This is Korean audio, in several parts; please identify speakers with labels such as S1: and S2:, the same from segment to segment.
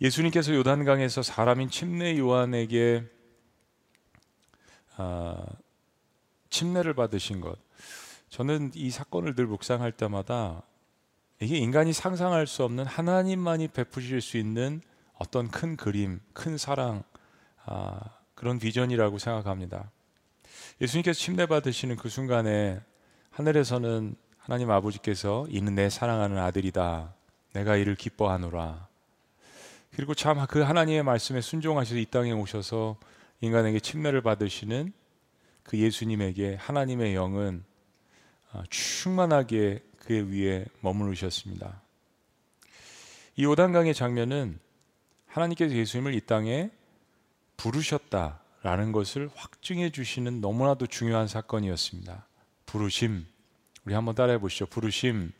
S1: 예수님께서 요단강에서 사람인 침례 요한에게 아, 침례를 받으신 것. 저는 이 사건을 늘 묵상할 때마다 이게 인간이 상상할 수 없는 하나님만이 베푸실 수 있는 어떤 큰 그림, 큰 사랑, 아, 그런 비전이라고 생각합니다. 예수님께서 침례 받으시는 그 순간에 하늘에서는 하나님 아버지께서 이는 내 사랑하는 아들이다. 내가 이를 기뻐하노라. 그리고 참 그 하나님의 말씀에 순종하셔서 이 땅에 오셔서 인간에게 침례를 받으시는 그 예수님에게 하나님의 영은 아, 충만하게 그의 위에 머무르셨습니다. 이 요단강의 장면은 하나님께서 예수님을 이 땅에 부르셨다라는 것을 확증해 주시는 너무나도 중요한 사건이었습니다. 부르심. 우리 한번 따라해 보시죠. 부르심.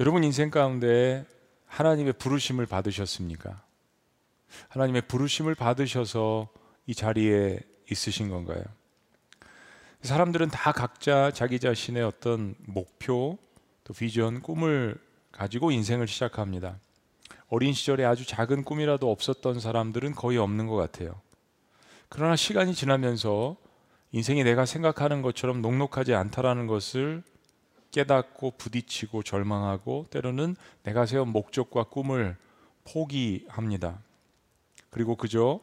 S1: 여러분 인생 가운데 하나님의 부르심을 받으셨습니까? 하나님의 부르심을 받으셔서 이 자리에 있으신 건가요? 사람들은 다 각자 자기 자신의 어떤 목표, 또 비전, 꿈을 가지고 인생을 시작합니다. 어린 시절에 아주 작은 꿈이라도 없었던 사람들은 거의 없는 것 같아요. 그러나 시간이 지나면서 인생이 내가 생각하는 것처럼 녹록하지 않다라는 것을 깨닫고 부딪히고 절망하고 때로는 내가 세운 목적과 꿈을 포기합니다. 그리고 그저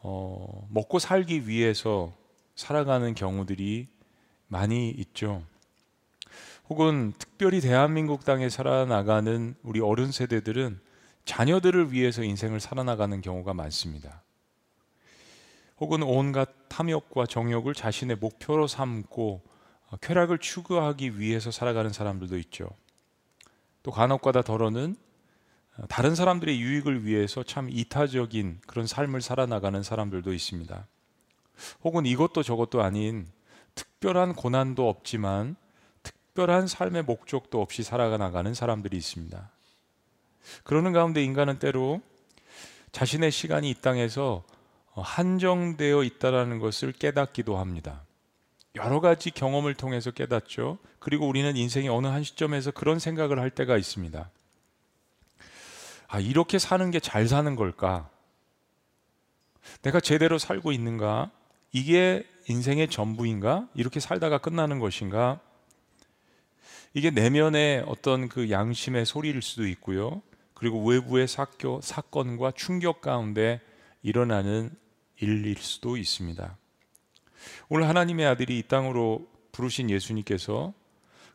S1: 어, 먹고 살기 위해서 살아가는 경우들이 많이 있죠. 혹은 특별히 대한민국 땅에 살아나가는 우리 어른 세대들은 자녀들을 위해서 인생을 살아나가는 경우가 많습니다. 혹은 온갖 탐욕과 정욕을 자신의 목표로 삼고 어, 쾌락을 추구하기 위해서 살아가는 사람들도 있죠. 또 간혹가다 더러는 어, 다른 사람들의 유익을 위해서 참 이타적인 그런 삶을 살아나가는 사람들도 있습니다. 혹은 이것도 저것도 아닌 특별한 고난도 없지만 특별한 삶의 목적도 없이 살아나가는 사람들이 있습니다. 그러는 가운데 인간은 때로 자신의 시간이 이 땅에서 어, 한정되어 있다라는 것을 깨닫기도 합니다. 여러 가지 경험을 통해서 깨닫죠. 그리고 우리는 인생의 어느 한 시점에서 그런 생각을 할 때가 있습니다. 아, 이렇게 사는 게 잘 사는 걸까? 내가 제대로 살고 있는가? 이게 인생의 전부인가? 이렇게 살다가 끝나는 것인가? 이게 내면의 어떤 그 양심의 소리일 수도 있고요. 그리고 외부의 사교, 사건과 충격 가운데 일어나는 일일 수도 있습니다. 오늘 하나님의 아들이 이 땅으로 부르신 예수님께서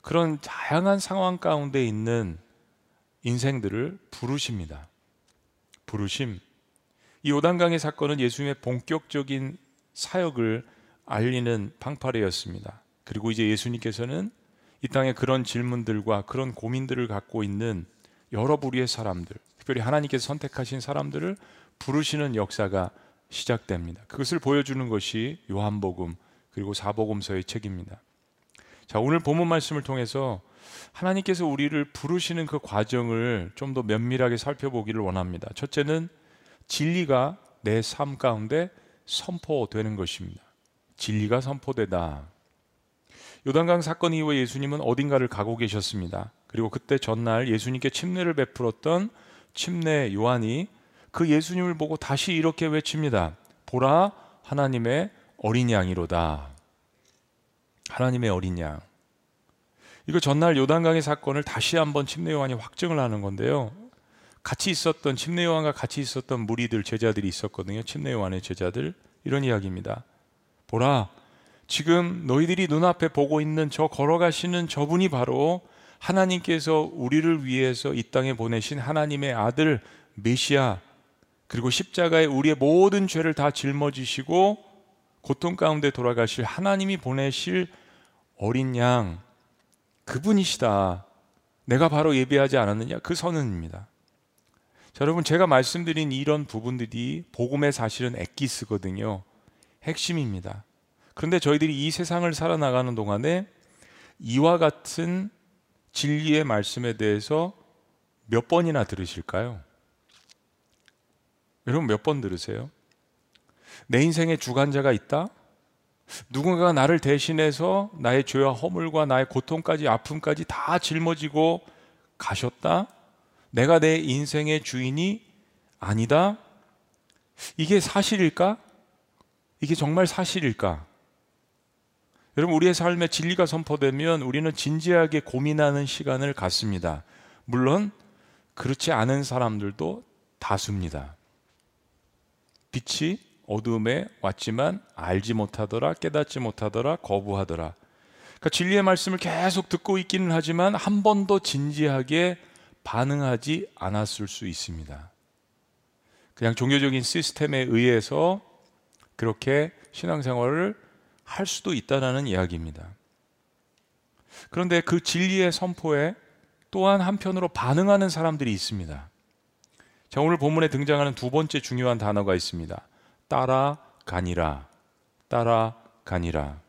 S1: 그런 다양한 상황 가운데 있는 인생들을 부르십니다. 부르심. 이 요단강의 사건은 예수님의 본격적인 사역을 알리는 방파레였습니다. 그리고 이제 예수님께서는 이 땅에 그런 질문들과 그런 고민들을 갖고 있는 여러 부류의 사람들, 특별히 하나님께서 선택하신 사람들을 부르시는 역사가 시작됩니다. 그것을 보여주는 것이 요한복음 그리고 사복음서의 책입니다. 자, 오늘 본문 말씀을 통해서 하나님께서 우리를 부르시는 그 과정을 좀 더 면밀하게 살펴보기를 원합니다. 첫째는 진리가 내 삶 가운데 선포되는 것입니다. 진리가 선포되다. 요단강 사건 이후에 예수님은 어딘가를 가고 계셨습니다. 그리고 그때 전날 예수님께 침례를 베풀었던 침례 요한이 그 예수님을 보고 다시 이렇게 외칩니다. 보라 하나님의 어린 양이로다. 하나님의 어린 양. 이거 전날 요단강의 사건을 다시 한번 침례 요한이 확증을 하는 건데요. 같이 있었던 침례 요한과 같이 있었던 무리들 제자들이 있었거든요. 침례 요한의 제자들 이런 이야기입니다. 보라 지금 너희들이 눈앞에 보고 있는 저 걸어가시는 저분이 바로 하나님께서 우리를 위해서 이 땅에 보내신 하나님의 아들 메시아 그리고 십자가에 우리의 모든 죄를 다 짊어지시고 고통 가운데 돌아가실 하나님이 보내실 어린 양 그분이시다. 내가 바로 예배하지 않았느냐? 그 선언입니다. 자, 여러분 제가 말씀드린 이런 부분들이 복음의 사실은 엑기스거든요. 핵심입니다. 그런데 저희들이 이 세상을 살아나가는 동안에 이와 같은 진리의 말씀에 대해서 몇 번이나 들으실까요? 여러분 몇 번 들으세요? 내 인생에 주관자가 있다? 누군가가 나를 대신해서 나의 죄와 허물과 나의 고통까지 아픔까지 다 짊어지고 가셨다? 내가 내 인생의 주인이 아니다? 이게 사실일까? 이게 정말 사실일까? 여러분, 우리의 삶에 진리가 선포되면 우리는 진지하게 고민하는 시간을 갖습니다. 물론, 그렇지 않은 사람들도 다수입니다. 빛이 어둠에 왔지만 알지 못하더라 깨닫지 못하더라 거부하더라 그러니까 진리의 말씀을 계속 듣고 있기는 하지만 한 번도 진지하게 반응하지 않았을 수 있습니다 그냥 종교적인 시스템에 의해서 그렇게 신앙생활을 할 수도 있다라는 이야기입니다 그런데 그 진리의 선포에 또한 한편으로 반응하는 사람들이 있습니다 자, 오늘 본문에 등장하는 두 번째 중요한 단어가 있습니다. 따라가니라. 따라가니라.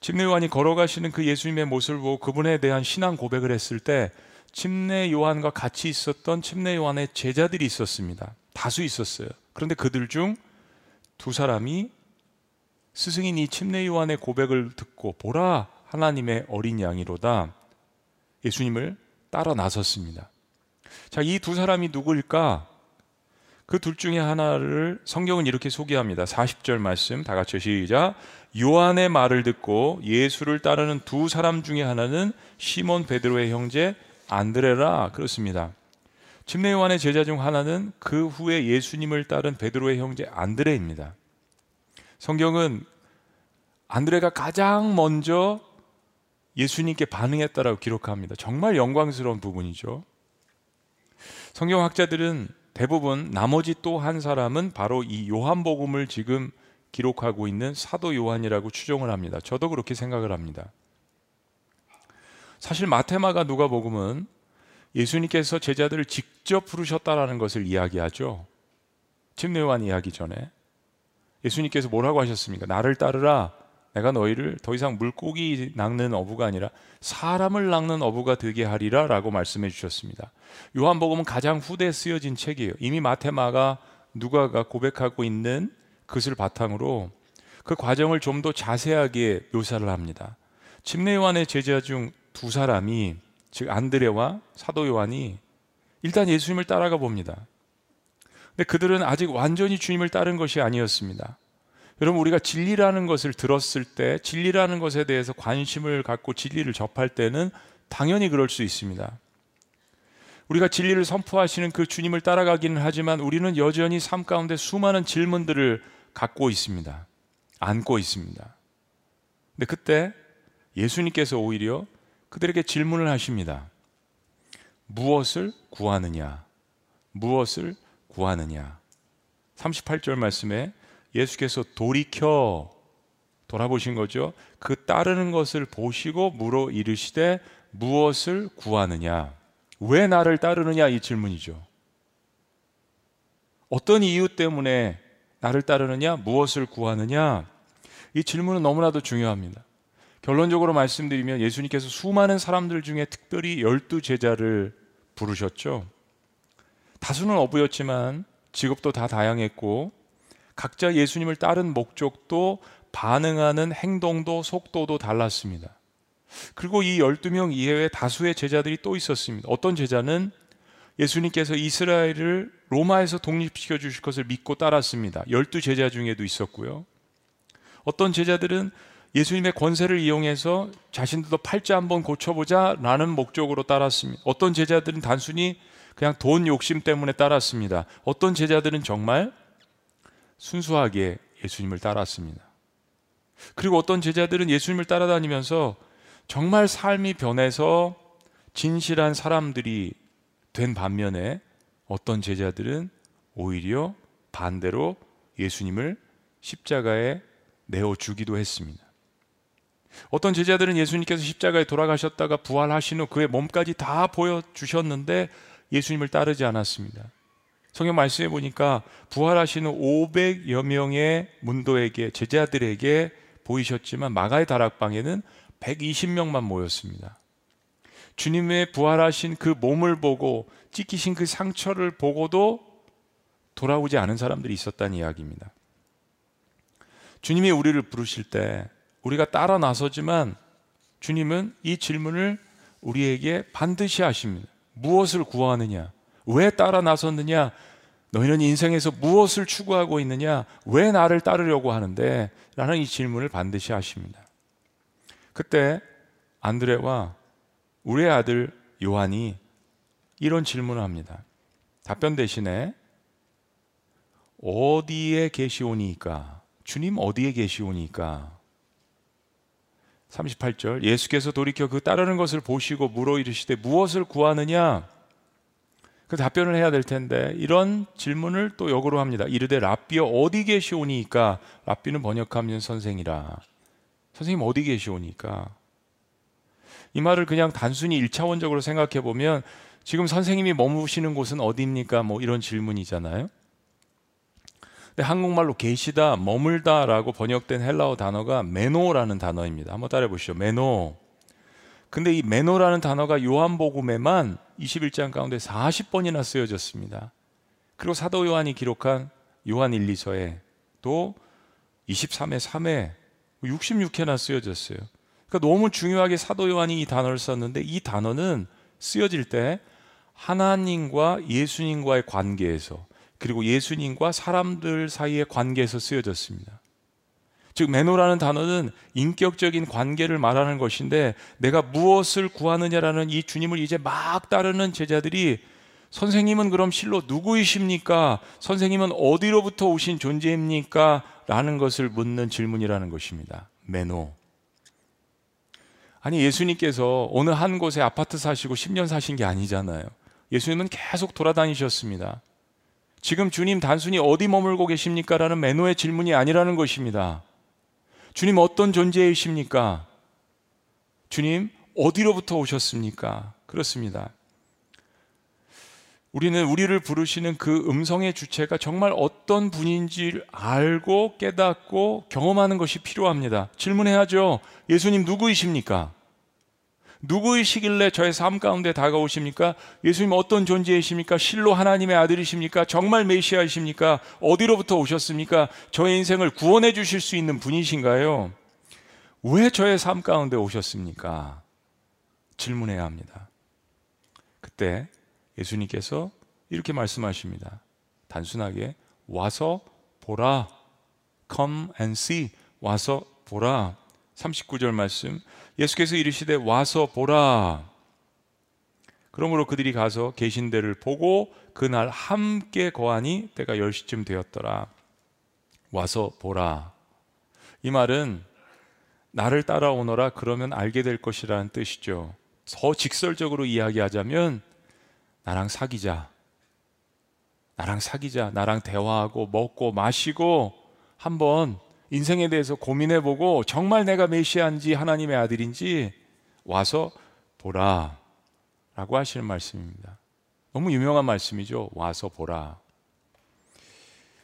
S1: 침례 요한이 걸어가시는 그 예수님의 모습을 보고 그분에 대한 신앙 고백을 했을 때 침례 요한과 같이 있었던 침례 요한의 제자들이 있었습니다. 다수 있었어요. 그런데 그들 중 두 사람이 스승인 이 침례 요한의 고백을 듣고 보라 하나님의 어린 양이로다 예수님을 따라 나섰습니다. 자, 이 두 사람이 누구일까? 그 둘 중에 하나를 성경은 이렇게 소개합니다. 40절 말씀 다 같이 시작. 요한의 말을 듣고 예수를 따르는 두 사람 중에 하나는 시몬 베드로의 형제 안드레라 그렇습니다. 침례 요한의 제자 중 하나는 그 후에 예수님을 따른 베드로의 형제 안드레입니다. 성경은 안드레가 가장 먼저 예수님께 반응했다라고 기록합니다. 정말 영광스러운 부분이죠. 성경학자들은 대부분 나머지 또 한 사람은 바로 이 요한복음을 지금 기록하고 있는 사도 요한이라고 추정을 합니다. 저도 그렇게 생각을 합니다. 사실 마테마가 누가복음은 예수님께서 제자들을 직접 부르셨다라는 것을 이야기하죠. 침례요한 이야기 전에 예수님께서 뭐라고 하셨습니까? 나를 따르라. 내가 너희를 더 이상 물고기 낚는 어부가 아니라 사람을 낚는 어부가 되게 하리라라고 말씀해 주셨습니다. 요한복음은 가장 후대에 쓰여진 책이에요. 이미 마테마가 누가가 고백하고 있는 그것을 바탕으로 그 과정을 좀 더 자세하게 묘사를 합니다. 침례 요한의 제자 중 두 사람이 즉 안드레와 사도 요한이 일단 예수님을 따라가 봅니다. 근데 그들은 아직 완전히 주님을 따른 것이 아니었습니다. 여러분 우리가 진리라는 것을 들었을 때 진리라는 것에 대해서 관심을 갖고 진리를 접할 때는 당연히 그럴 수 있습니다. 우리가 진리를 선포하시는 그 주님을 따라가기는 하지만 우리는 여전히 삶 가운데 수많은 질문들을 갖고 있습니다. 안고 있습니다. 근데 그때 예수님께서 오히려 그들에게 질문을 하십니다. 무엇을 구하느냐? 무엇을 구하느냐? 38절 말씀에 예수께서 돌이켜 돌아보신 거죠. 그 따르는 것을 보시고 물어 이르시되 무엇을 구하느냐? 왜 나를 따르느냐 이 질문이죠. 어떤 이유 때문에 나를 따르느냐? 무엇을 구하느냐? 이 질문은 너무나도 중요합니다. 결론적으로 말씀드리면 예수님께서 수많은 사람들 중에 특별히 열두 제자를 부르셨죠. 다수는 어부였지만 직업도 다 다양했고 각자 예수님을 따른 목적도 반응하는 행동도 속도도 달랐습니다. 그리고 이 12명 이외에 다수의 제자들이 또 있었습니다. 어떤 제자는 예수님께서 이스라엘을 로마에서 독립시켜 주실 것을 믿고 따랐습니다. 열두 제자 중에도 있었고요. 어떤 제자들은 예수님의 권세를 이용해서 자신들도 팔자 한번 고쳐보자 라는 목적으로 따랐습니다. 어떤 제자들은 단순히 그냥 돈 욕심 때문에 따랐습니다. 어떤 제자들은 정말 순수하게 예수님을 따랐습니다. 그리고 어떤 제자들은 예수님을 따라다니면서 정말 삶이 변해서 진실한 사람들이 된 반면에 어떤 제자들은 오히려 반대로 예수님을 십자가에 내어 주기도 했습니다. 어떤 제자들은 예수님께서 십자가에 돌아가셨다가 부활하신 후 그의 몸까지 다 보여주셨는데 예수님을 따르지 않았습니다. 성경 말씀에 보니까 부활하시는 500여 명의 문도에게 제자들에게 보이셨지만 마가의 다락방에는 120명만 모였습니다. 주님의 부활하신 그 몸을 보고 찢기신 그 상처를 보고도 돌아오지 않은 사람들이 있었다는 이야기입니다. 주님이 우리를 부르실 때 우리가 따라 나서지만 주님은 이 질문을 우리에게 반드시 하십니다. 무엇을 구하느냐? 왜 따라 나섰느냐? 너희는 인생에서 무엇을 추구하고 있느냐? 왜 나를 따르려고 하는데? 라는 이 질문을 반드시 하십니다. 그때 안드레와 우리의 아들 요한이 이런 질문을 합니다. 답변 대신에 어디에 계시오니까? 주님 어디에 계시오니까? 38절 예수께서 돌이켜 그 따르는 것을 보시고 물어 이르시되 무엇을 구하느냐? 그 답변을 해야 될 텐데 이런 질문을 또 역으로 합니다. 이르되 랍비여 어디 계시오니까 랍비는 번역하면 선생이라. 선생님 어디 계시오니까. 이 말을 그냥 단순히 1차원적으로 생각해 보면 지금 선생님이 머무시는 곳은 어디입니까? 뭐 이런 질문이잖아요. 근데 한국말로 계시다, 머물다라고 번역된 헬라어 단어가 메노라는 단어입니다. 한번 따라해 보시죠. 메노. 근데 이 메노라는 단어가 요한복음에만 21장 가운데 40번이나 쓰여졌습니다. 그리고 사도 요한이 기록한 요한 1, 2서에 또 23회, 3회, 66회나 쓰여졌어요. 그러니까 너무 중요하게 사도 요한이 이 단어를 썼는데 이 단어는 쓰여질 때 하나님과 예수님과의 관계에서 그리고 예수님과 사람들 사이의 관계에서 쓰여졌습니다. 즉 매너라는 단어는 인격적인 관계를 말하는 것인데 내가 무엇을 구하느냐라는 이 주님을 이제 막 따르는 제자들이 선생님은 그럼 실로 누구이십니까? 선생님은 어디로부터 오신 존재입니까? 라는 것을 묻는 질문이라는 것입니다. 매너. 아니 예수님께서 어느 한 곳에 아파트 사시고 10년 사신 게 아니잖아요. 예수님은 계속 돌아다니셨습니다. 지금 주님 단순히 어디 머물고 계십니까? 라는 매너의 질문이 아니라는 것입니다. 주님 어떤 존재이십니까? 주님 어디로부터 오셨습니까? 그렇습니다. 우리는 우리를 부르시는 그 음성의 주체가 정말 어떤 분인지 알고 깨닫고 경험하는 것이 필요합니다. 질문해야죠. 예수님 누구이십니까? 누구이시길래 저의 삶 가운데 다가오십니까? 예수님 어떤 존재이십니까? 실로 하나님의 아들이십니까? 정말 메시아이십니까? 어디로부터 오셨습니까? 저의 인생을 구원해 주실 수 있는 분이신가요? 왜 저의 삶 가운데 오셨습니까? 질문해야 합니다. 그때 예수님께서 이렇게 말씀하십니다. 단순하게 와서 보라. Come and see. 와서 보라. 39절 말씀. 예수께서 이르시되 와서 보라. 그러므로 그들이 가서 계신 데를 보고 그날 함께 거하니 때가 10시쯤 되었더라. 와서 보라. 이 말은 나를 따라오너라 그러면 알게 될 것이라는 뜻이죠. 더 직설적으로 이야기하자면 나랑 사귀자. 나랑 사귀자. 나랑 대화하고 먹고 마시고 한번 인생에 대해서 고민해보고 정말 내가 메시아인지 하나님의 아들인지 와서 보라 라고 하시는 말씀입니다. 너무 유명한 말씀이죠. 와서 보라.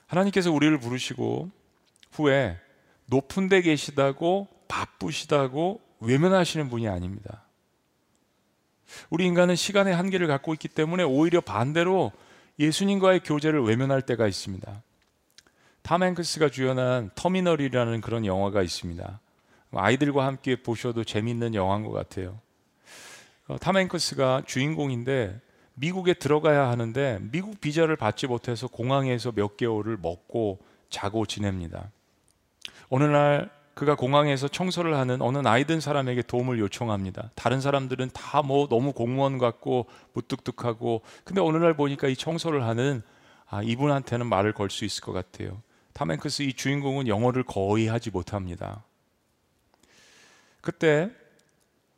S1: 하나님께서 우리를 부르시고 후에 높은 데 계시다고 바쁘시다고 외면하시는 분이 아닙니다. 우리 인간은 시간의 한계를 갖고 있기 때문에 오히려 반대로 예수님과의 교제를 외면할 때가 있습니다. 타 행크스가 주연한 터미널이라는 그런 영화가 있습니다. 아이들과 함께 보셔도 재밌는 영화인 것 같아요. 타탐크스가 어, 주인공인데 미국에 들어가야 하는데 미국 비자를 받지 못해서 공항에서 몇 개월을 먹고 자고 지냅니다. 어느 날 그가 공항에서 청소를 하는 어느 나이든 사람에게 도움을 요청합니다. 다른 사람들은 다 뭐 너무 공무원 같고 무뚝뚝하고 근데 어느 날 보니까 이 청소를 하는 아, 이분한테는 말을 걸 수 있을 것 같아요. 타멘크스이 주인공은 영어를 거의 하지 못합니다. 그때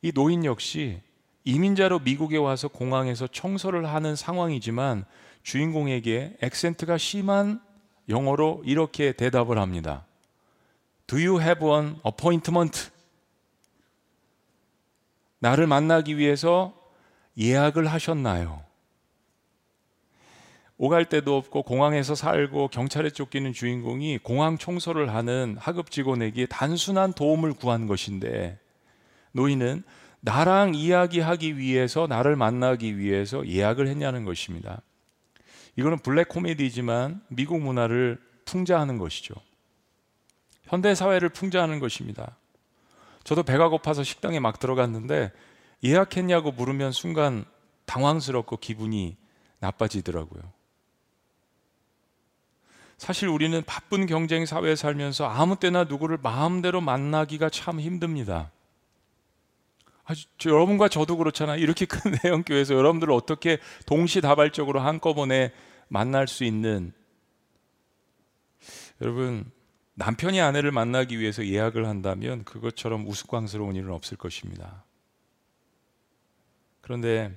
S1: 이 노인 역시 이민자로 미국에 와서 공항에서 청소를 하는 상황이지만 주인공에게 액센트가 심한 영어로 이렇게 대답을 합니다. Do you have an appointment? 나를 만나기 위해서 예약을 하셨나요? 오갈 데도 없고 공항에서 살고 경찰에 쫓기는 주인공이 공항 청소를 하는 하급 직원에게 단순한 도움을 구한 것인데 노인은 나랑 이야기하기 위해서 나를 만나기 위해서 예약을 했냐는 것입니다. 이거는 블랙 코미디지만 미국 문화를 풍자하는 것이죠. 현대 사회를 풍자하는 것입니다. 저도 배가 고파서 식당에 막 들어갔는데 예약했냐고 물으면 순간 당황스럽고 기분이 나빠지더라고요. 사실 우리는 바쁜 경쟁 사회에 살면서 아무 때나 누구를 마음대로 만나기가 참 힘듭니다. 아, 저, 여러분과 저도 그렇잖아요. 이렇게 큰 내연교회에서 여러분들을 어떻게 동시다발적으로 한꺼번에 만날 수 있는 여러분 남편이 아내를 만나기 위해서 예약을 한다면 그것처럼 우스꽝스러운 일은 없을 것입니다. 그런데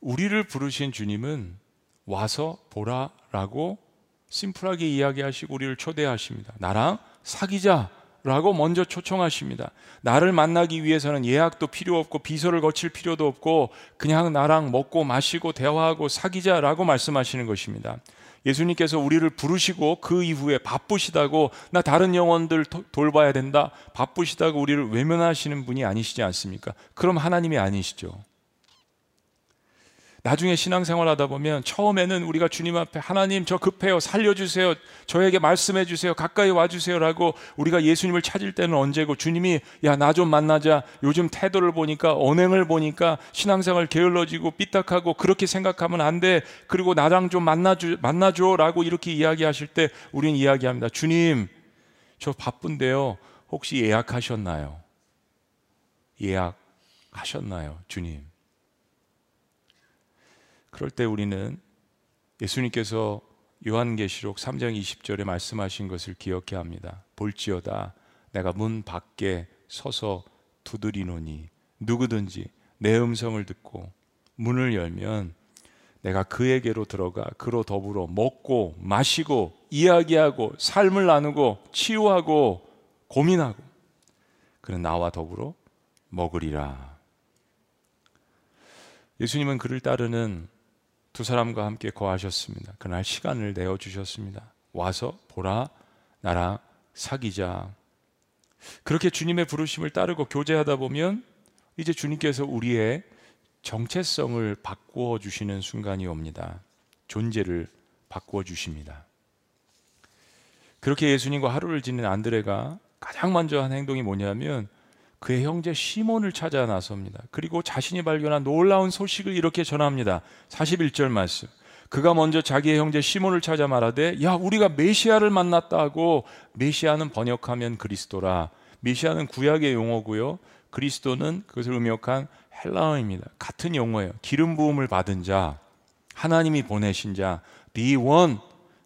S1: 우리를 부르신 주님은 와서 보라라고 심플하게 이야기하시고 우리를 초대하십니다. 나랑 사귀자. 라고 먼저 초청하십니다. 나를 만나기 위해서는 예약도 필요 없고 비서를 거칠 필요도 없고 그냥 나랑 먹고 마시고 대화하고 사귀자라고 말씀하시는 것입니다. 예수님께서 우리를 부르시고 그 이후에 바쁘시다고 나 다른 영혼들 도, 돌봐야 된다. 바쁘시다고 우리를 외면하시는 분이 아니시지 않습니까? 그럼 하나님이 아니시죠. 나중에 신앙생활 하다 보면 처음에는 우리가 주님 앞에 하나님 저 급해요 살려주세요 저에게 말씀해 주세요 가까이 와주세요라고 우리가 예수님을 찾을 때는 언제고 주님이 야 나 좀 만나자 요즘 태도를 보니까 언행을 보니까 신앙생활 게을러지고 삐딱하고 그렇게 생각하면 안 돼 그리고 나랑 좀 만나주 만나줘라고 이렇게 이야기하실 때 우리는 이야기합니다 주님 저 바쁜데요 혹시 예약하셨나요 예약하셨나요 주님 그럴 때 우리는 예수님께서 요한계시록 3장 20절에 말씀하신 것을 기억해야 합니다. 볼지어다 내가 문 밖에 서서 두드리노니 누구든지 내 음성을 듣고 문을 열면 내가 그에게로 들어가 그로 더불어 먹고 마시고 이야기하고 삶을 나누고 치유하고 고민하고 그는 나와 더불어 먹으리라. 예수님은 그를 따르는 두 사람과 함께 거하셨습니다. 그날 시간을 내어 주셨습니다. 와서 보라 나랑 사귀자. 그렇게 주님의 부르심을 따르고 교제하다 보면 이제 주님께서 우리의 정체성을 바꾸어 주시는 순간이 옵니다. 존재를 바꾸어 주십니다. 그렇게 예수님과 하루를 지낸 안드레가 가장 먼저 한 행동이 뭐냐면 그의 형제 시몬을 찾아 나섭니다. 그리고 자신이 발견한 놀라운 소식을 이렇게 전합니다. 41절 말씀. 그가 먼저 자기의 형제 시몬을 찾아 말하되 야 우리가 메시아를 만났다 하고 메시아는 번역하면 그리스도라. 메시아는 구약의 용어고요. 그리스도는 그것을 음역한 헬라어입니다. 같은 용어예요. 기름 부음을 받은 자, 하나님이 보내신 자, 리원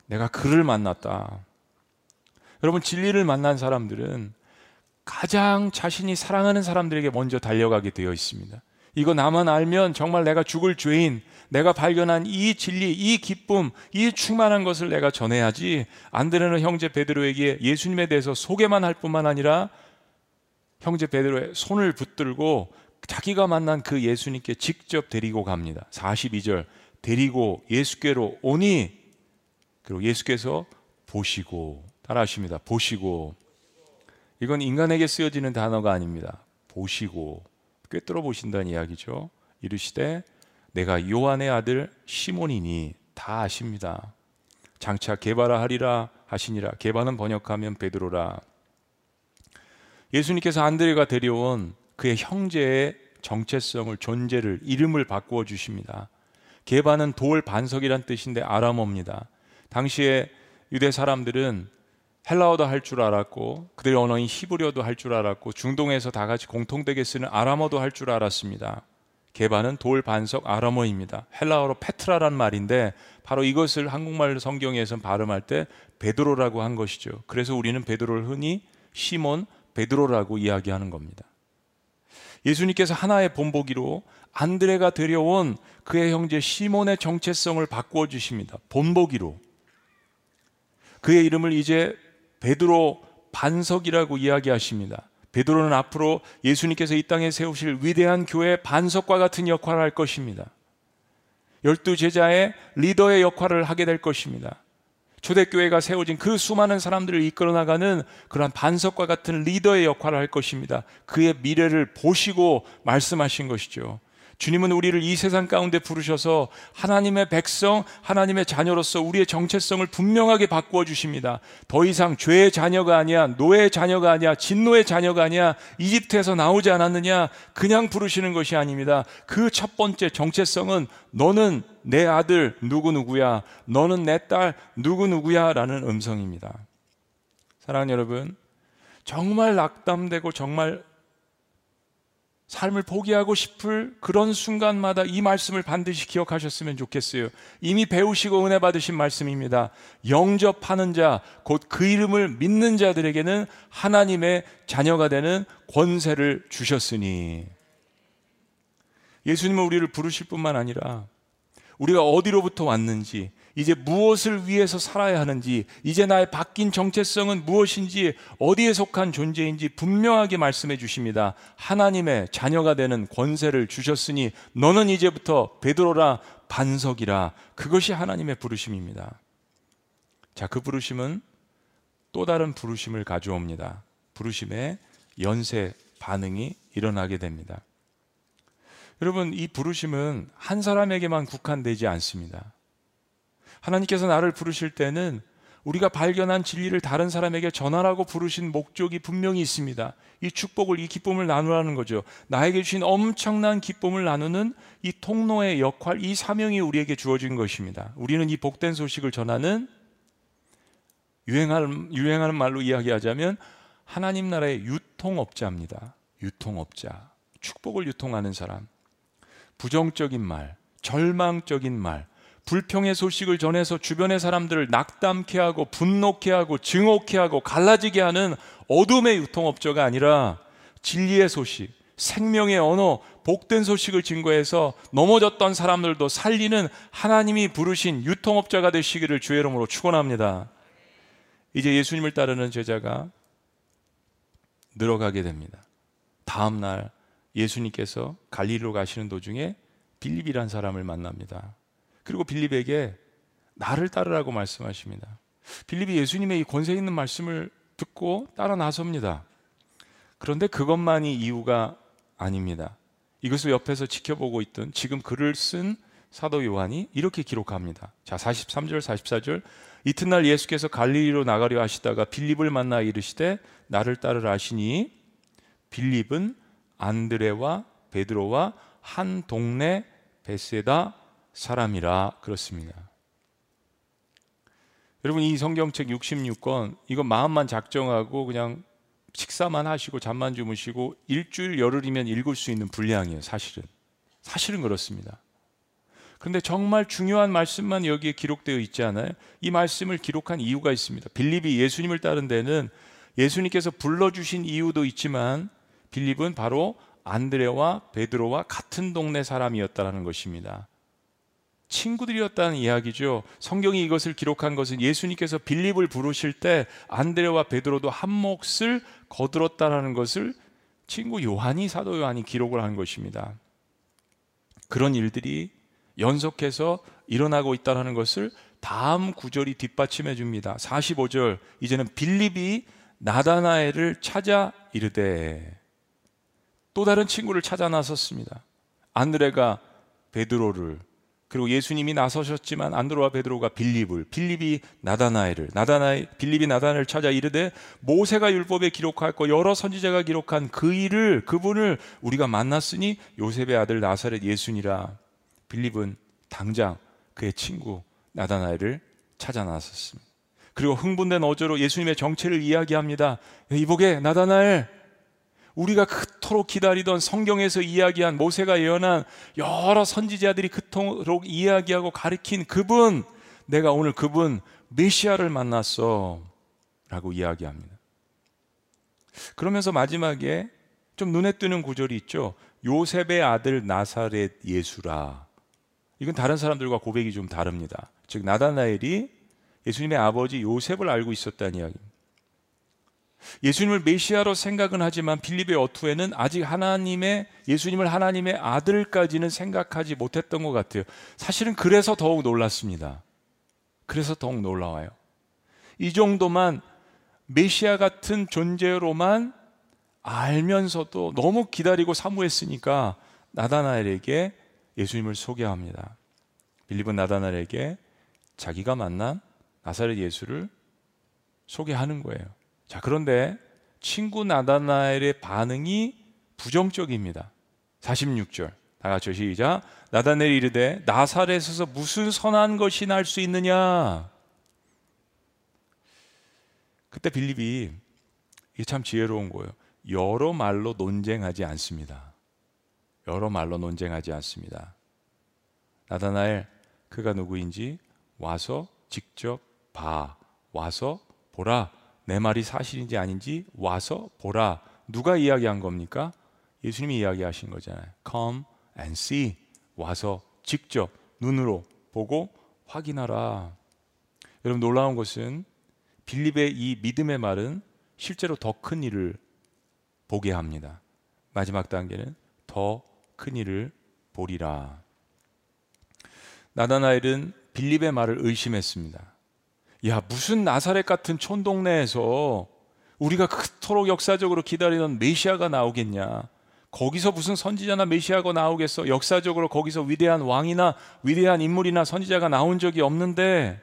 S1: 내가 그를 만났다. 여러분 진리를 만난 사람들은 가장 자신이 사랑하는 사람들에게 먼저 달려가게 되어 있습니다. 이거 나만 알면 정말 내가 죽을 죄인, 내가 발견한 이 진리, 이 기쁨, 이 충만한 것을 내가 전해야지 안드레는 형제 베드로에게 예수님에 대해서 소개만 할 뿐만 아니라 형제 베드로의 손을 붙들고 자기가 만난 그 예수님께 직접 데리고 갑니다. 42절 데리고 예수께로 오니 그리고 예수께서 보시고 따라하십니다. 보시고 이건 인간에게 쓰여지는 단어가 아닙니다. 보시고 꿰뚫어 보신다는 이야기죠. 이르시되 내가 요한의 아들 시몬이니 다 아십니다. 장차 개발하 하리라 하시니라. 개발은 번역하면 베드로라. 예수님께서 안드레가 데려온 그의 형제의 정체성을 존재를 이름을 바꾸어 주십니다. 개발은 돌 반석이란 뜻인데 아람어입니다. 당시에 유대 사람들은 헬라어도 할 줄 알았고 그들의 언어인 히브리어도 할 줄 알았고 중동에서 다 같이 공통되게 쓰는 아람어도 할 줄 알았습니다. 개발은 돌 반석 아람어입니다. 헬라어로 페트라란 말인데 바로 이것을 한국말 성경에서 발음할 때 베드로라고 한 것이죠. 그래서 우리는 베드로를 흔히 시몬 베드로라고 이야기하는 겁니다. 예수님께서 하나의 본보기로 안드레가 데려온 그의 형제 시몬의 정체성을 바꾸어 주십니다. 본보기로. 그의 이름을 이제 베드로 반석이라고 이야기하십니다. 베드로는 앞으로 예수님께서 이 땅에 세우실 위대한 교회 반석과 같은 역할을 할 것입니다. 열두 제자의 리더의 역할을 하게 될 것입니다. 초대교회가 세워진 그 수많은 사람들을 이끌어 나가는 그러한 반석과 같은 리더의 역할을 할 것입니다. 그의 미래를 보시고 말씀하신 것이죠. 주님은 우리를 이 세상 가운데 부르셔서 하나님의 백성, 하나님의 자녀로서 우리의 정체성을 분명하게 바꾸어 주십니다. 더 이상 죄의 자녀가 아니야, 노예의 자녀가 아니야, 진노의 자녀가 아니야, 이집트에서 나오지 않았느냐, 그냥 부르시는 것이 아닙니다. 그 첫 번째 정체성은 너는 내 아들 누구누구야, 너는 내 딸 누구누구야 라는 음성입니다. 사랑하는 여러분, 정말 낙담되고 정말 삶을 포기하고 싶을 그런 순간마다 이 말씀을 반드시 기억하셨으면 좋겠어요. 이미 배우시고 은혜 받으신 말씀입니다. 영접하는 자, 곧 그 이름을 믿는 자들에게는 하나님의 자녀가 되는 권세를 주셨으니. 예수님은 우리를 부르실 뿐만 아니라 우리가 어디로부터 왔는지, 이제 무엇을 위해서 살아야 하는지, 이제 나의 바뀐 정체성은 무엇인지, 어디에 속한 존재인지 분명하게 말씀해 주십니다. 하나님의 자녀가 되는 권세를 주셨으니 너는 이제부터 베드로라 반석이라. 그것이 하나님의 부르심입니다. 자, 그 부르심은 또 다른 부르심을 가져옵니다. 부르심에 연쇄 반응이 일어나게 됩니다. 여러분, 이 부르심은 한 사람에게만 국한되지 않습니다. 하나님께서 나를 부르실 때는 우리가 발견한 진리를 다른 사람에게 전하라고 부르신 목적이 분명히 있습니다. 이 축복을, 이 기쁨을 나누라는 거죠. 나에게 주신 엄청난 기쁨을 나누는 이 통로의 역할, 이 사명이 우리에게 주어진 것입니다. 우리는 이 복된 소식을 전하는 유행하는, 유행하는 말로 이야기하자면 하나님 나라의 유통업자입니다. 유통업자. 축복을 유통하는 사람. 부정적인 말, 절망적인 말, 불평의 소식을 전해서 주변의 사람들을 낙담케 하고 분노케 하고 증오케 하고 갈라지게 하는 어둠의 유통업자가 아니라 진리의 소식, 생명의 언어, 복된 소식을 증거해서 넘어졌던 사람들도 살리는 하나님이 부르신 유통업자가 되시기를 주의 이름으로 축원합니다. 이제 예수님을 따르는 제자가 늘어가게 됩니다. 다음 날 예수님께서 갈리로 가시는 도중에 빌립이란 사람을 만납니다. 그리고 빌립에게 나를 따르라고 말씀하십니다. 빌립이 예수님의 이 권세 있는 말씀을 듣고 따라 나섭니다. 그런데 그것만이 이유가 아닙니다. 이것을 옆에서 지켜보고 있던 지금 글을 쓴 사도 요한이 이렇게 기록합니다. 자, 43절, 44절. 이튿날 예수께서 갈릴리로 나가려 하시다가 빌립을 만나 이르시되 나를 따르라 하시니 빌립은 안드레와 베드로와 한 동네 베세다 사람이라 그렇습니다. 여러분 이 성경책 66권 이거 마음만 작정하고 그냥 식사만 하시고 잠만 주무시고 일주일 열흘이면 읽을 수 있는 분량이에요, 사실은. 사실은 그렇습니다. 근데 정말 중요한 말씀만 여기에 기록되어 있지 않아요? 이 말씀을 기록한 이유가 있습니다. 빌립이 예수님을 따른 데는 예수님께서 불러주신 이유도 있지만 빌립은 바로 안드레와 베드로와 같은 동네 사람이었다라는 것입니다. 친구들이었다는 이야기죠. 성경이 이것을 기록한 것은 예수님께서 빌립을 부르실 때 안드레와 베드로도 한 몫을 거들었다라는 것을 친구 요한이 사도 요한이 기록을 한 것입니다. 그런 일들이 연속해서 일어나고 있다라는 것을 다음 구절이 뒷받침해 줍니다. 45절 이제는 빌립이 나다나엘을 찾아 이르되 또 다른 친구를 찾아 나섰습니다. 안드레가 베드로를 그리고 예수님이 나서셨지만 안드로와 베드로가 빌립을 빌립이 나다나엘을 나다나엘 빌립이 나다나엘을 찾아 이르되 모세가 율법에 기록하였고 여러 선지자가 기록한 그 일을 그분을 우리가 만났으니 요셉의 아들 나사렛 예수니라 빌립은 당장 그의 친구 나다나엘을 찾아 나섰습니다. 그리고 흥분된 어조로 예수님의 정체를 이야기합니다. 이보게 나다나엘 우리가 그토록 기다리던 성경에서 이야기한 모세가 예언한 여러 선지자들이 그토록 이야기하고 가르친 그분, 내가 오늘 그분 메시아를 만났어. 라고 이야기합니다. 그러면서 마지막에 좀 눈에 띄는 구절이 있죠. 요셉의 아들 나사렛 예수라. 이건 다른 사람들과 고백이 좀 다릅니다. 즉 나다나엘이 예수님의 아버지 요셉을 알고 있었다는 이야기입니다. 예수님을 메시아로 생각은 하지만 빌립의 어투에는 아직 하나님의 예수님을 하나님의 아들까지는 생각하지 못했던 것 같아요. 사실은 그래서 더욱 놀랐습니다. 그래서 더욱 놀라워요. 이 정도만 메시아 같은 존재로만 알면서도 너무 기다리고 사모했으니까 나다나엘에게 예수님을 소개합니다. 빌립은 나다나엘에게 자기가 만난 나사렛 예수를 소개하는 거예요. 자, 그런데 친구 나다나엘의 반응이 부정적입니다. 46절. 다 같이 시작. 나다넬이 이르되 나사렛에서 무슨 선한 것이 날 수 있느냐? 그때 빌립이 이게 참 지혜로운 거예요. 여러 말로 논쟁하지 않습니다. 여러 말로 논쟁하지 않습니다. 나다나엘 그가 누구인지 와서 직접 봐. 와서 보라. 내 말이 사실인지 아닌지 와서 보라. 누가 이야기한 겁니까? 예수님이 이야기하신 거잖아요. Come and see. 와서 직접 눈으로 보고 확인하라. 여러분 놀라운 것은 빌립의 이 믿음의 말은 실제로 더 큰 일을 보게 합니다. 마지막 단계는 더 큰 일을 보리라. 나다나엘은 빌립의 말을 의심했습니다. 야, 무슨 나사렛 같은 촌동네에서 우리가 그토록 역사적으로 기다리던 메시아가 나오겠냐. 거기서 무슨 선지자나 메시아가 나오겠어? 역사적으로 거기서 위대한 왕이나 위대한 인물이나 선지자가 나온 적이 없는데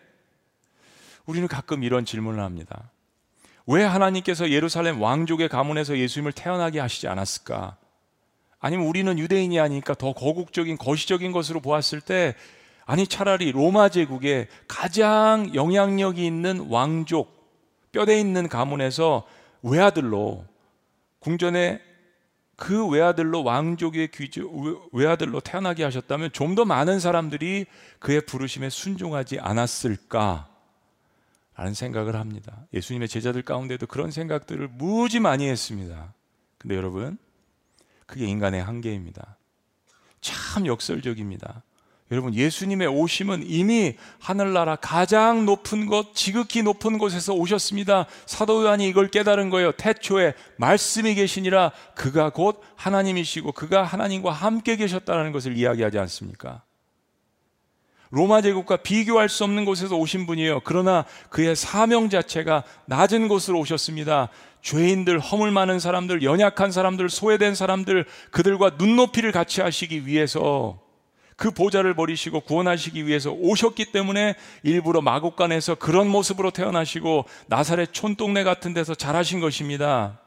S1: 우리는 가끔 이런 질문을 합니다. 왜 하나님께서 예루살렘 왕족의 가문에서 예수님을 태어나게 하시지 않았을까? 아니면 우리는 유대인이 아니니까 더 거국적인 거시적인 것으로 보았을 때 아니 차라리 로마 제국의 가장 영향력이 있는 왕족 뼈대 있는 가문에서 외아들로 궁전에 그 외아들로 왕족의 귀족 외아들로 태어나게 하셨다면 좀 더 많은 사람들이 그의 부르심에 순종하지 않았을까 라는 생각을 합니다. 예수님의 제자들 가운데도 그런 생각들을 무지 많이 했습니다. 근데 여러분, 그게 인간의 한계입니다. 참 역설적입니다. 여러분 예수님의 오심은 이미 하늘나라 가장 높은 곳 지극히 높은 곳에서 오셨습니다. 사도 요한이 이걸 깨달은 거예요. 태초에 말씀이 계시니라 그가 곧 하나님이시고 그가 하나님과 함께 계셨다는 것을 이야기하지 않습니까? 로마 제국과 비교할 수 없는 곳에서 오신 분이에요. 그러나 그의 사명 자체가 낮은 곳으로 오셨습니다. 죄인들, 허물 많은 사람들, 연약한 사람들, 소외된 사람들, 그들과 눈높이를 같이 하시기 위해서 그 보좌를 버리시고 구원하시기 위해서 오셨기 때문에 일부러 마곡간에서 그런 모습으로 태어나시고 나사렛 촌동네 같은 데서 자라신 것입니다.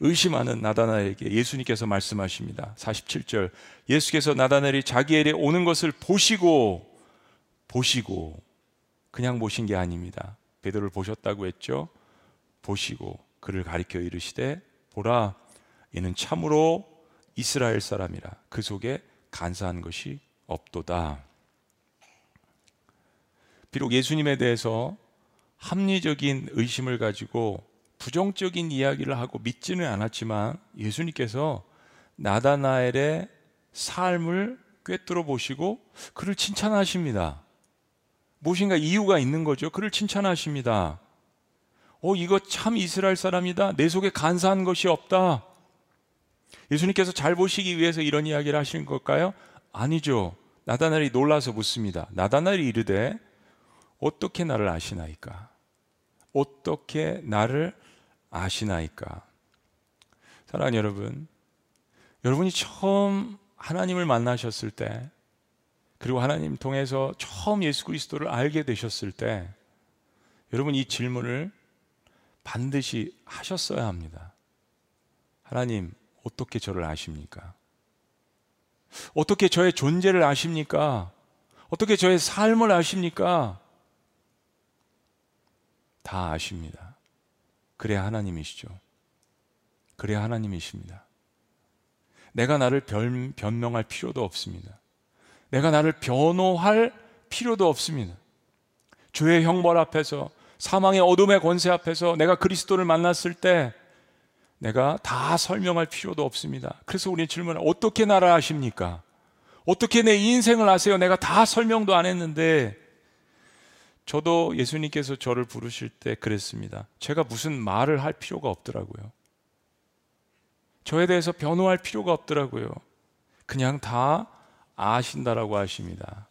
S1: 의심하는 나다나에게 예수님께서 말씀하십니다. 47절. 예수께서 나다나엘이 자기에 오는 것을 보시고 보시고 그냥 보신 게 아닙니다. 베드로를 보셨다고 했죠. 보시고 그를 가리켜 이르시되 보라 이는 참으로 이스라엘 사람이라 그 속에 간사한 것이 없도다. 비록 예수님에 대해서 합리적인 의심을 가지고 부정적인 이야기를 하고 믿지는 않았지만 예수님께서 나다나엘의 삶을 꿰뚫어 보시고 그를 칭찬하십니다. 무엇인가 이유가 있는 거죠. 그를 칭찬하십니다. 어, 이거 참 이스라엘 사람이다. 내 속에 간사한 것이 없다. 예수님께서 잘 보시기 위해서 이런 이야기를 하시는 걸까요? 아니죠. 나다나엘이 놀라서 묻습니다. 나다나엘이 이르되 어떻게 나를 아시나이까? 어떻게 나를 아시나이까? 사랑하는 여러분, 여러분이 처음 하나님을 만나셨을 때, 그리고 하나님 통해서 처음 예수 그리스도를 알게 되셨을 때, 여러분 이 질문을 반드시 하셨어야 합니다. 하나님, 어떻게 저를 아십니까? 어떻게 저의 존재를 아십니까? 어떻게 저의 삶을 아십니까? 다 아십니다. 그래야 하나님이시죠. 그래야 하나님이십니다. 내가 나를 변, 변명할 필요도 없습니다. 내가 나를 변호할 필요도 없습니다. 주의 형벌 앞에서 사망의 어둠의 권세 앞에서 내가 그리스도를 만났을 때 내가 다 설명할 필요도 없습니다. 그래서 우리는 질문을 어떻게 나라 하십니까 어떻게 내 인생을 아세요? 내가 다 설명도 안 했는데 저도 예수님께서 저를 부르실 때 그랬습니다. 제가 무슨 말을 할 필요가 없더라고요. 저에 대해서 변호할 필요가 없더라고요. 그냥 다 아신다라고 하십니다.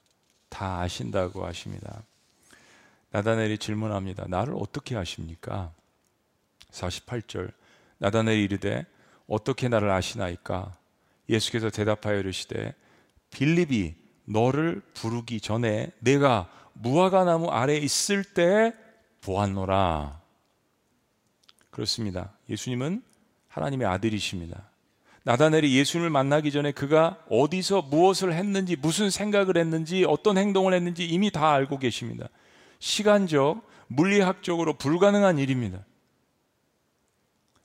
S1: 다 아신다고 하십니다. 나다넬이 질문합니다. 나를 어떻게 아십니까? 48절. 나단에 이르되 어떻게 나를 아시나이까 예수께서 대답하여 이르시되 빌립이 너를 부르기 전에 내가 무화과 나무 아래 있을 때 보았노라 그렇습니다 예수님은 하나님의 아들이십니다 나다넬이 예수님을 만나기 전에 그가 어디서 무엇을 했는지 무슨 생각을 했는지 어떤 행동을 했는지 이미 다 알고 계십니다 시간적 물리학적으로 불가능한 일입니다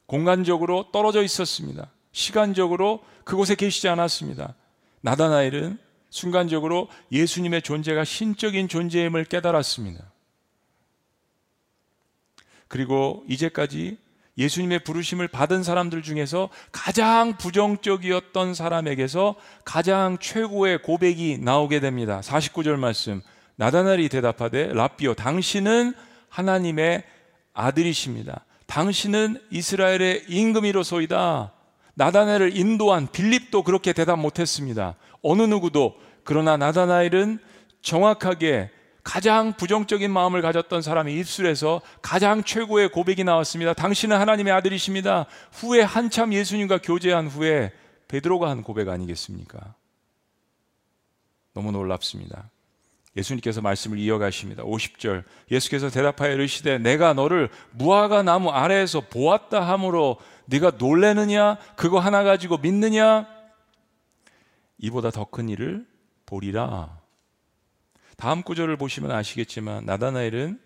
S1: 공간적으로 떨어져 있었습니다. 시간적으로 그곳에 계시지 않았습니다. 나다나엘은 순간적으로 예수님의 존재가 신적인 존재임을 깨달았습니다. 그리고 이제까지 예수님의 부르심을 받은 사람들 중에서 가장 부정적이었던 사람에게서 가장 최고의 고백이 나오게 됩니다. 49절 말씀. 나다나엘이 대답하되 라비오 당신은 하나님의 아들이십니다. 당신은 이스라엘의 임금이로소이다. 나다나엘을 인도한 빌립도 그렇게 대답 못했습니다. 어느 누구도 그러나 나다나엘은 정확하게 가장 부정적인 마음을 가졌던 사람이 입술에서 가장 최고의 고백이 나왔습니다. 당신은 하나님의 아들이십니다. 후에 한참 예수님과 교제한 후에 베드로가 한 고백 아니겠습니까? 너무 놀랍습니다. 예수님께서 말씀을 이어가십니다. 50절. 예수께서 대답하여 이르시되 내가 너를 무화과 나무 아래에서 보았다 함으로 네가 놀래느냐 그거 하나 가지고 믿느냐 이보다 더 큰 일을 보리라. 다음 구절을 보시면 아시겠지만 나다나엘은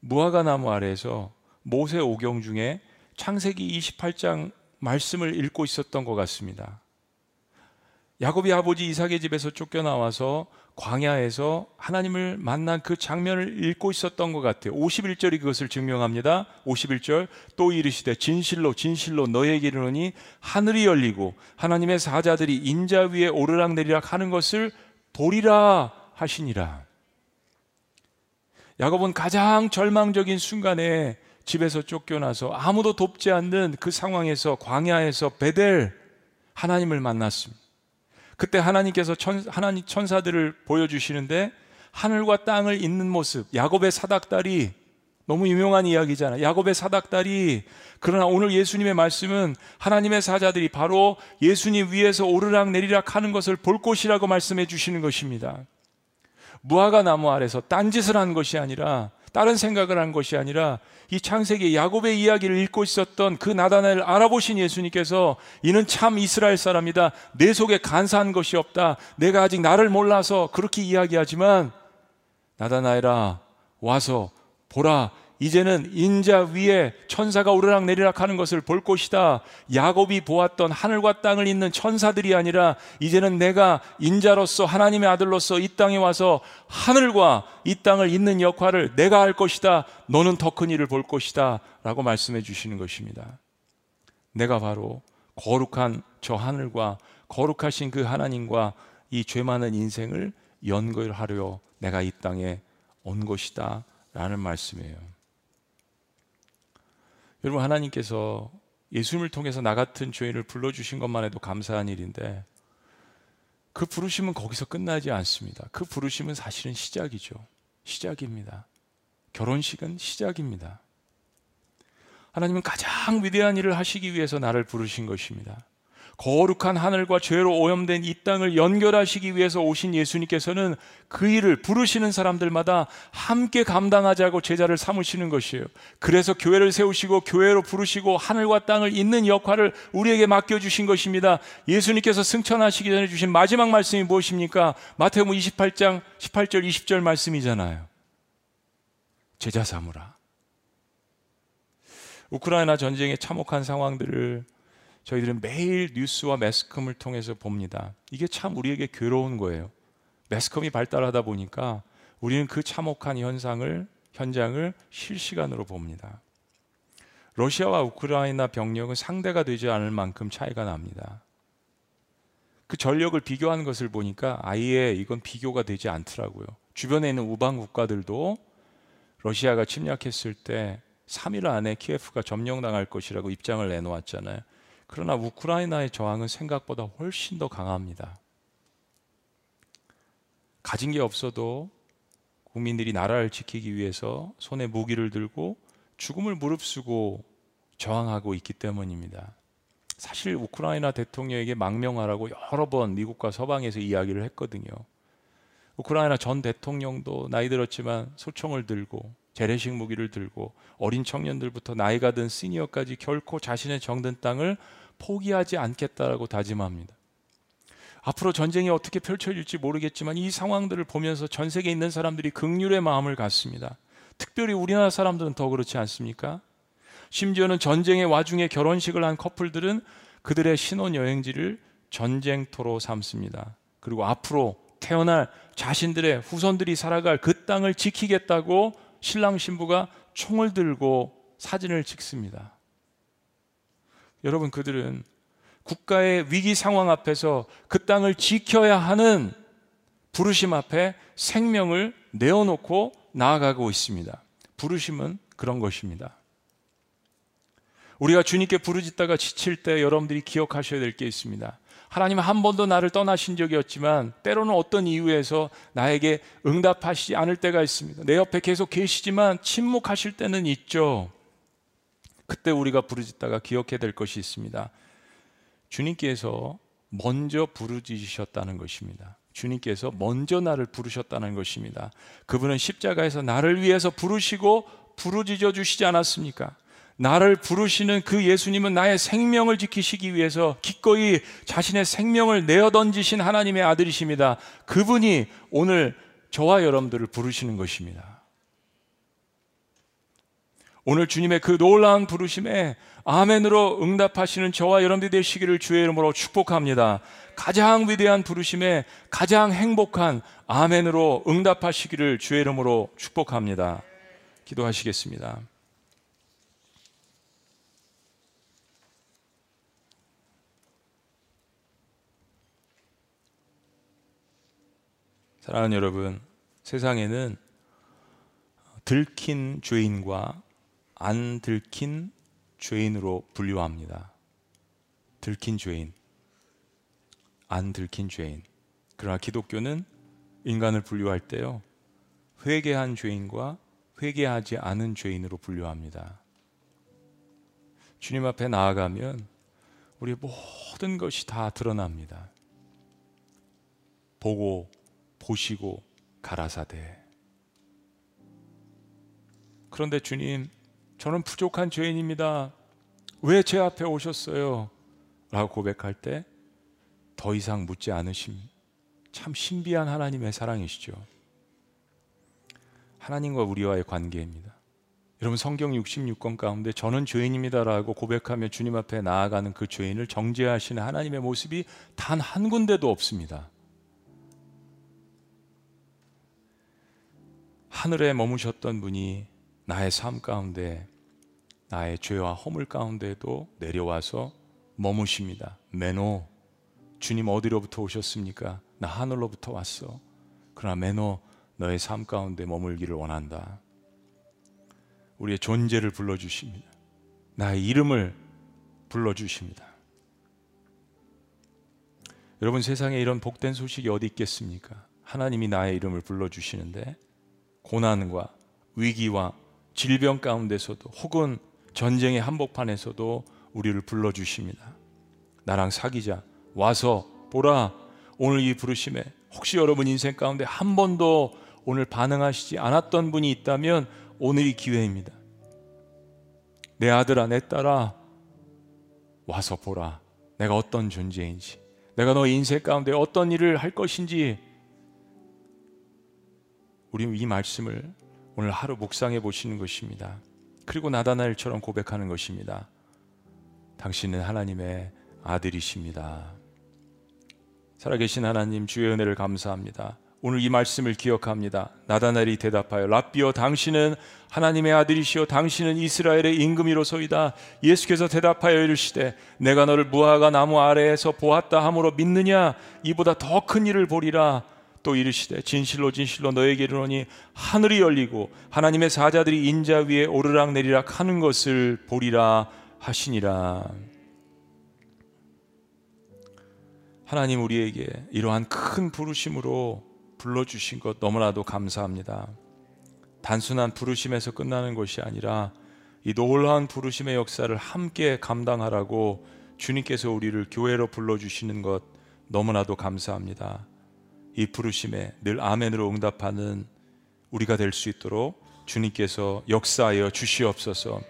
S1: 무화과 나무 아래에서 모세 오경 중에 창세기 28장 말씀을 읽고 있었던 것 같습니다. 야곱이 아버지 이삭의 집에서 쫓겨나와서 광야에서 하나님을 만난 그 장면을 읽고 있었던 것 같아요. 51절이 그것을 증명합니다. 51절 또 이르시되 진실로 진실로 너에게 이르노니 하늘이 열리고 하나님의 사자들이 인자 위에 오르락 내리락 하는 것을 보리라 하시니라. 야곱은 가장 절망적인 순간에 집에서 쫓겨나서 아무도 돕지 않는 그 상황에서 광야에서 베델 하나님을 만났습니다. 그때 하나님께서 천, 하나님 천사들을 보여주시는데 하늘과 땅을 잇는 모습, 야곱의 사닥다리, 너무 유명한 이야기잖아. 야곱의 사닥다리. 그러나 오늘 예수님의 말씀은 하나님의 사자들이 바로 예수님 위에서 오르락 내리락 하는 것을 볼것이라고 말씀해 주시는 것입니다. 무화과 나무 아래서 딴짓을 한 것이 아니라 다른 생각을 한 것이 아니라 이 창세기 야곱의 이야기를 읽고 있었던 그 나단을 다나 알아보신 예수님께서 이는 참 이스라엘 사람이다. 내 속에 간사한 것이 없다. 내가 아직 나를 몰라서 그렇게 이야기하지만 나다나엘아 와서 보라 이제는 인자 위에 천사가 오르락 내리락 하는 것을 볼 것이다. 야곱이 보았던 하늘과 땅을 잇는 천사들이 아니라 이제는 내가 인자로서 하나님의 아들로서 이 땅에 와서 하늘과 이 땅을 잇는 역할을 내가 할 것이다. 너는 더 큰 일을 볼 것이다. 라고 말씀해 주시는 것입니다. 내가 바로 거룩한 저 하늘과 거룩하신 그 하나님과 이 죄 많은 인생을 연결하려 내가 이 땅에 온 것이다. 라는 말씀이에요. 여러분 하나님께서 예수님을 통해서 나 같은 죄인을 불러주신 것만 해도 감사한 일인데 그 부르심은 거기서 끝나지 않습니다. 그 부르심은 사실은 시작이죠. 시작입니다. 결혼식은 시작입니다. 하나님은 가장 위대한 일을 하시기 위해서 나를 부르신 것입니다. 거룩한 하늘과 죄로 오염된 이 땅을 연결하시기 위해서 오신 예수님께서는 그 일을 부르시는 사람들마다 함께 감당하자고 제자를 삼으시는 것이에요. 그래서 교회를 세우시고 교회로 부르시고 하늘과 땅을 잇는 역할을 우리에게 맡겨주신 것입니다. 예수님께서 승천하시기 전에 주신 마지막 말씀이 무엇입니까? 마태복음 28장 18절 20절 말씀이잖아요. 제자 삼으라. 우크라이나 전쟁의 참혹한 상황들을 저희들은 매일 뉴스와 매스컴을 통해서 봅니다. 이게 참 우리에게 괴로운 거예요. 매스컴이 발달하다 보니까 우리는 그 참혹한 현상을 현장을 실시간으로 봅니다. 러시아와 우크라이나 병력은 상대가 되지 않을 만큼 차이가 납니다. 그 전력을 비교하는 것을 보니까 아예 이건 비교가 되지 않더라고요. 주변에 있는 우방 국가들도 러시아가 침략했을 때 3일 안에 키예프가 점령당할 것이라고 입장을 내놓았잖아요. 그러나 우크라이나의 저항은 생각보다 훨씬 더 강합니다. 가진 게 없어도 국민들이 나라를 지키기 위해서 손에 무기를 들고 죽음을 무릅쓰고 저항하고 있기 때문입니다. 사실 우크라이나 대통령에게 망명하라고 여러 번 미국과 서방에서 이야기를 했거든요. 우크라이나 전 대통령도 나이 들었지만 소총을 들고 재래식 무기를 들고 어린 청년들부터 나이가 든 시니어까지 결코 자신의 정든 땅을 포기하지 않겠다라고 다짐합니다. 앞으로 전쟁이 어떻게 펼쳐질지 모르겠지만 이 상황들을 보면서 전 세계에 있는 사람들이 극률의 마음을 갖습니다. 특별히 우리나라 사람들은 더 그렇지 않습니까? 심지어는 전쟁의 와중에 결혼식을 한 커플들은 그들의 신혼여행지를 전쟁터로 삼습니다. 그리고 앞으로 태어날 자신들의 후손들이 살아갈 그 땅을 지키겠다고 신랑 신부가 총을 들고 사진을 찍습니다. 여러분 그들은 국가의 위기 상황 앞에서 그 땅을 지켜야 하는 부르심 앞에 생명을 내어놓고 나아가고 있습니다. 부르심은 그런 것입니다. 우리가 주님께 부르짖다가 지칠 때 여러분들이 기억하셔야 될 게 있습니다. 하나님은 한 번도 나를 떠나신 적이 없지만 때로는 어떤 이유에서 나에게 응답하시지 않을 때가 있습니다. 내 옆에 계속 계시지만 침묵하실 때는 있죠. 그때 우리가 부르짖다가 기억해야 될 것이 있습니다. 주님께서 먼저 부르짖으셨다는 것입니다. 주님께서 먼저 나를 부르셨다는 것입니다. 그분은 십자가에서 나를 위해서 부르시고 부르짖어 주시지 않았습니까? 나를 부르시는 그 예수님은 나의 생명을 지키시기 위해서 기꺼이 자신의 생명을 내어던지신 하나님의 아들이십니다. 그분이 오늘 저와 여러분들을 부르시는 것입니다. 오늘 주님의 그 놀라운 부르심에 아멘으로 응답하시는 저와 여러분들이 되시기를 주의 이름으로 축복합니다. 가장 위대한 부르심에 가장 행복한 아멘으로 응답하시기를 주의 이름으로 축복합니다. 기도하시겠습니다. 사랑하는 여러분, 세상에는 들킨 죄인과 안 들킨 죄인으로 분류합니다. 들킨 죄인, 안 들킨 죄인. 그러나 기독교는 인간을 분류할 때요, 회개한 죄인과 회개하지 않은 죄인으로 분류합니다. 주님 앞에 나아가면 우리 모든 것이 다 드러납니다. 보고 보시고 가라사대. 그런데 주님, 저는 부족한 죄인입니다. 왜 제 앞에 오셨어요? 라고 고백할 때 더 이상 묻지 않으심. 참 신비한 하나님의 사랑이시죠. 하나님과 우리와의 관계입니다. 여러분 성경 66권 가운데 저는 죄인입니다라고 고백하며 주님 앞에 나아가는 그 죄인을 정죄하시는 하나님의 모습이 단 한 군데도 없습니다. 하늘에 머무셨던 분이 나의 삶 가운데 나의 죄와 허물 가운데도 내려와서 머무십니다. 매너 주님 어디로부터 오셨습니까? 나 하늘로부터 왔어. 그러나 매너 너의 삶 가운데 머물기를 원한다. 우리의 존재를 불러주십니다. 나의 이름을 불러주십니다. 여러분 세상에 이런 복된 소식이 어디 있겠습니까? 하나님이 나의 이름을 불러주시는데 고난과 위기와 질병 가운데서도 혹은 전쟁의 한복판에서도 우리를 불러주십니다. 나랑 사귀자. 와서 보라. 오늘 이 부르심에 혹시 여러분 인생 가운데 한 번도 오늘 반응하시지 않았던 분이 있다면 오늘이 기회입니다. 내 아들아, 내 딸아, 와서 보라. 내가 어떤 존재인지, 내가 너 인생 가운데 어떤 일을 할 것인지 우리는 이 말씀을 오늘 하루 묵상해 보시는 것입니다. 그리고 나다나엘처럼 고백하는 것입니다. 당신은 하나님의 아들이십니다. 살아계신 하나님 주의 은혜를 감사합니다. 오늘 이 말씀을 기억합니다. 나다나엘이 대답하여 라비어 당신은 하나님의 아들이시요 당신은 이스라엘의 임금이로소이다. 예수께서 대답하여 이르시되 내가 너를 무화과 나무 아래에서 보았다 함으로 믿느냐 이보다 더 큰 일을 보리라. 또 이르시되 진실로 진실로 너에게 이르노니 하늘이 열리고 하나님의 사자들이 인자 위에 오르락 내리락 하는 것을 보리라 하시니라 하나님 우리에게 이러한 큰 부르심으로 불러주신 것 너무나도 감사합니다 단순한 부르심에서 끝나는 것이 아니라 이 놀라운 부르심의 역사를 함께 감당하라고 주님께서 우리를 교회로 불러주시는 것 너무나도 감사합니다 이 부르심에 늘 아멘으로 응답하는 우리가 될 수 있도록 주님께서 역사하여 주시옵소서.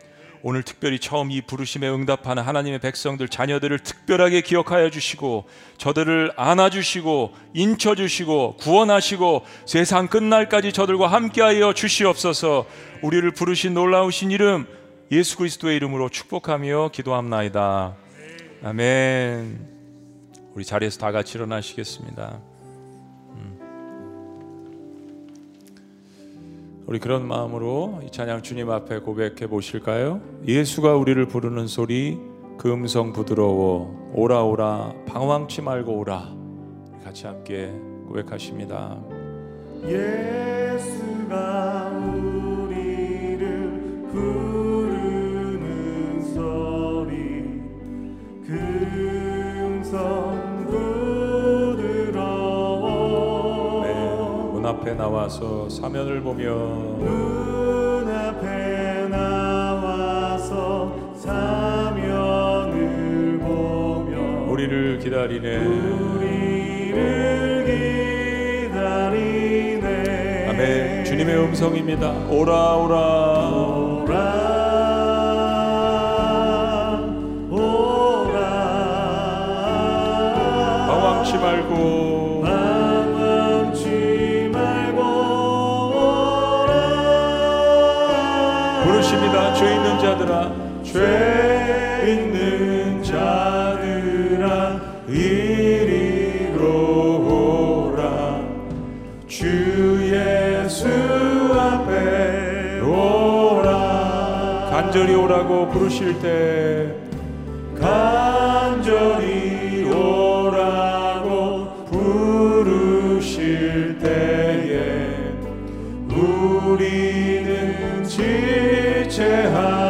S1: 오늘 특별히 처음 이 부르심에 응답하는 하나님의 백성들 자녀들을 특별하게 기억하여 주시고 저들을 안아주시고 인쳐주시고 구원하시고 세상 끝날까지 저들과 함께하여 주시옵소서 우리를 부르신 놀라우신 이름 예수 그리스도의 이름으로 축복하며 기도합나이다 아멘 우리 자리에서 다 같이 일어나시겠습니다 우리 그런 마음으로 이 찬양 주님 앞에 고백해 보실까요? 예수가 우리를 부르는 소리 그 음성 부드러워 오라 오라 방황치 말고 오라 같이 함께 고백하십니다.
S2: 예
S1: 나와서 사면을 보며
S2: 눈앞에 나와서 사면을 보며
S1: 우리를 기다리네
S2: 우리를 기다리네
S1: 아멘 주님의 음성입니다 오라 오라
S2: 있는 자들아 이리로 오라 주 예수 앞에 오라
S1: 간절히 오라고 부르실 때
S2: 간절히 오라고 부르실 때에 우리는 지체한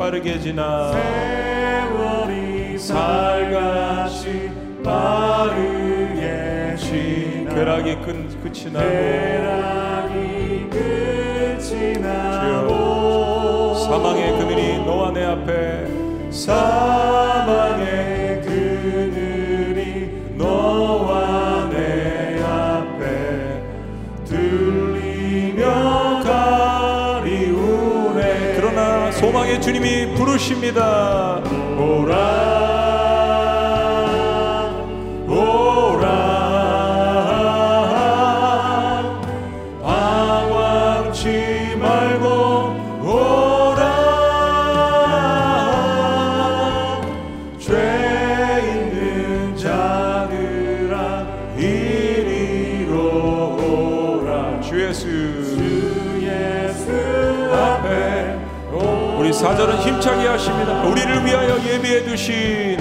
S2: 빠르게
S1: 지나 세월이 살같이
S2: 빠르게 지나 벼락이 끝, 끝이 나고 벼락이 끝이 나고
S1: 사망의 그늘이 너와 내 앞에
S2: 사
S1: 주십니다. 사절은 힘차게 하십니다. 우리를 위하여 예비해 두신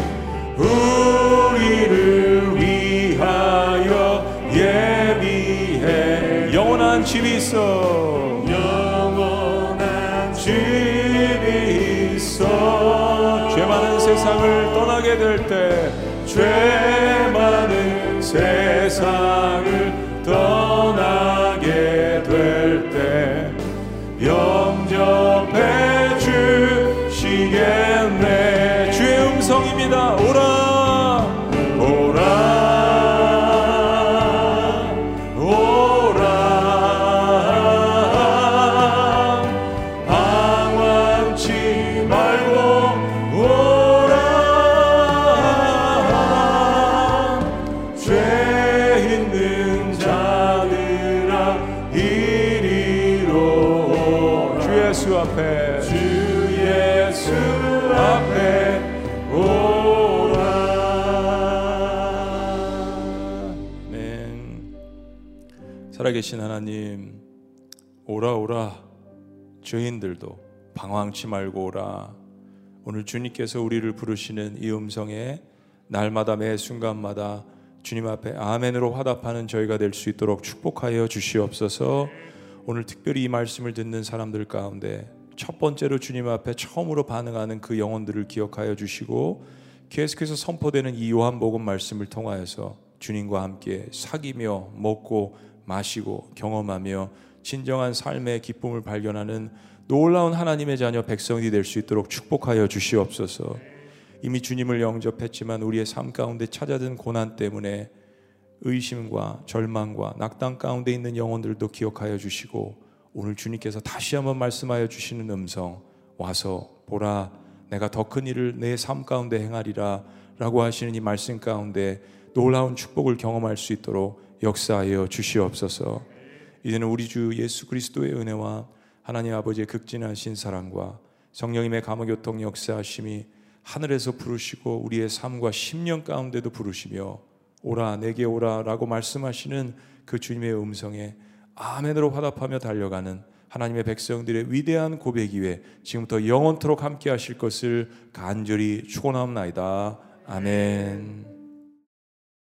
S2: 우리를 위하여 예비해
S1: 영원한 집이 있어
S2: 영원한 집이 있어 죄
S1: 많은 세상을 떠나게 될 때 죄 하나님 오라 오라 죄인들도 방황치 말고 오라 오늘 주님께서 우리를 부르시는 이 음성에 날마다 매 순간마다 주님 앞에 아멘으로 화답하는 저희가 될 수 있도록 축복하여 주시옵소서. 오늘 특별히 이 말씀을 듣는 사람들 가운데 첫 번째로 주님 앞에 처음으로 반응하는 그 영혼들을 기억하여 주시고 계속해서 선포되는 이 요한복음 말씀을 통하여서 주님과 함께 사귀며 먹고 마시고 경험하며 진정한 삶의 기쁨을 발견하는 놀라운 하나님의 자녀 백성이 될 수 있도록 축복하여 주시옵소서. 이미 주님을 영접했지만 우리의 삶 가운데 찾아든 고난 때문에 의심과 절망과 낙담 가운데 있는 영혼들도 기억하여 주시고 오늘 주님께서 다시 한번 말씀하여 주시는 음성 와서 보라 내가 더 큰 일을 내 삶 가운데 행하리라 라고 하시는 이 말씀 가운데 놀라운 축복을 경험할 수 있도록 역사하여 주시옵소서. 이제는 우리 주 예수 그리스도의 은혜와 하나님 아버지의 극진하신 사랑과 성령님의 감화교통 역사하심이 하늘에서 부르시고 우리의 삶과 심령 가운데도 부르시며 오라 내게 오라라고 말씀하시는 그 주님의 음성에 아멘으로 화답하며 달려가는 하나님의 백성들의 위대한 고백 이외 지금부터 영원토록 함께 하실 것을 간절히 축원하옵나이다. 아멘.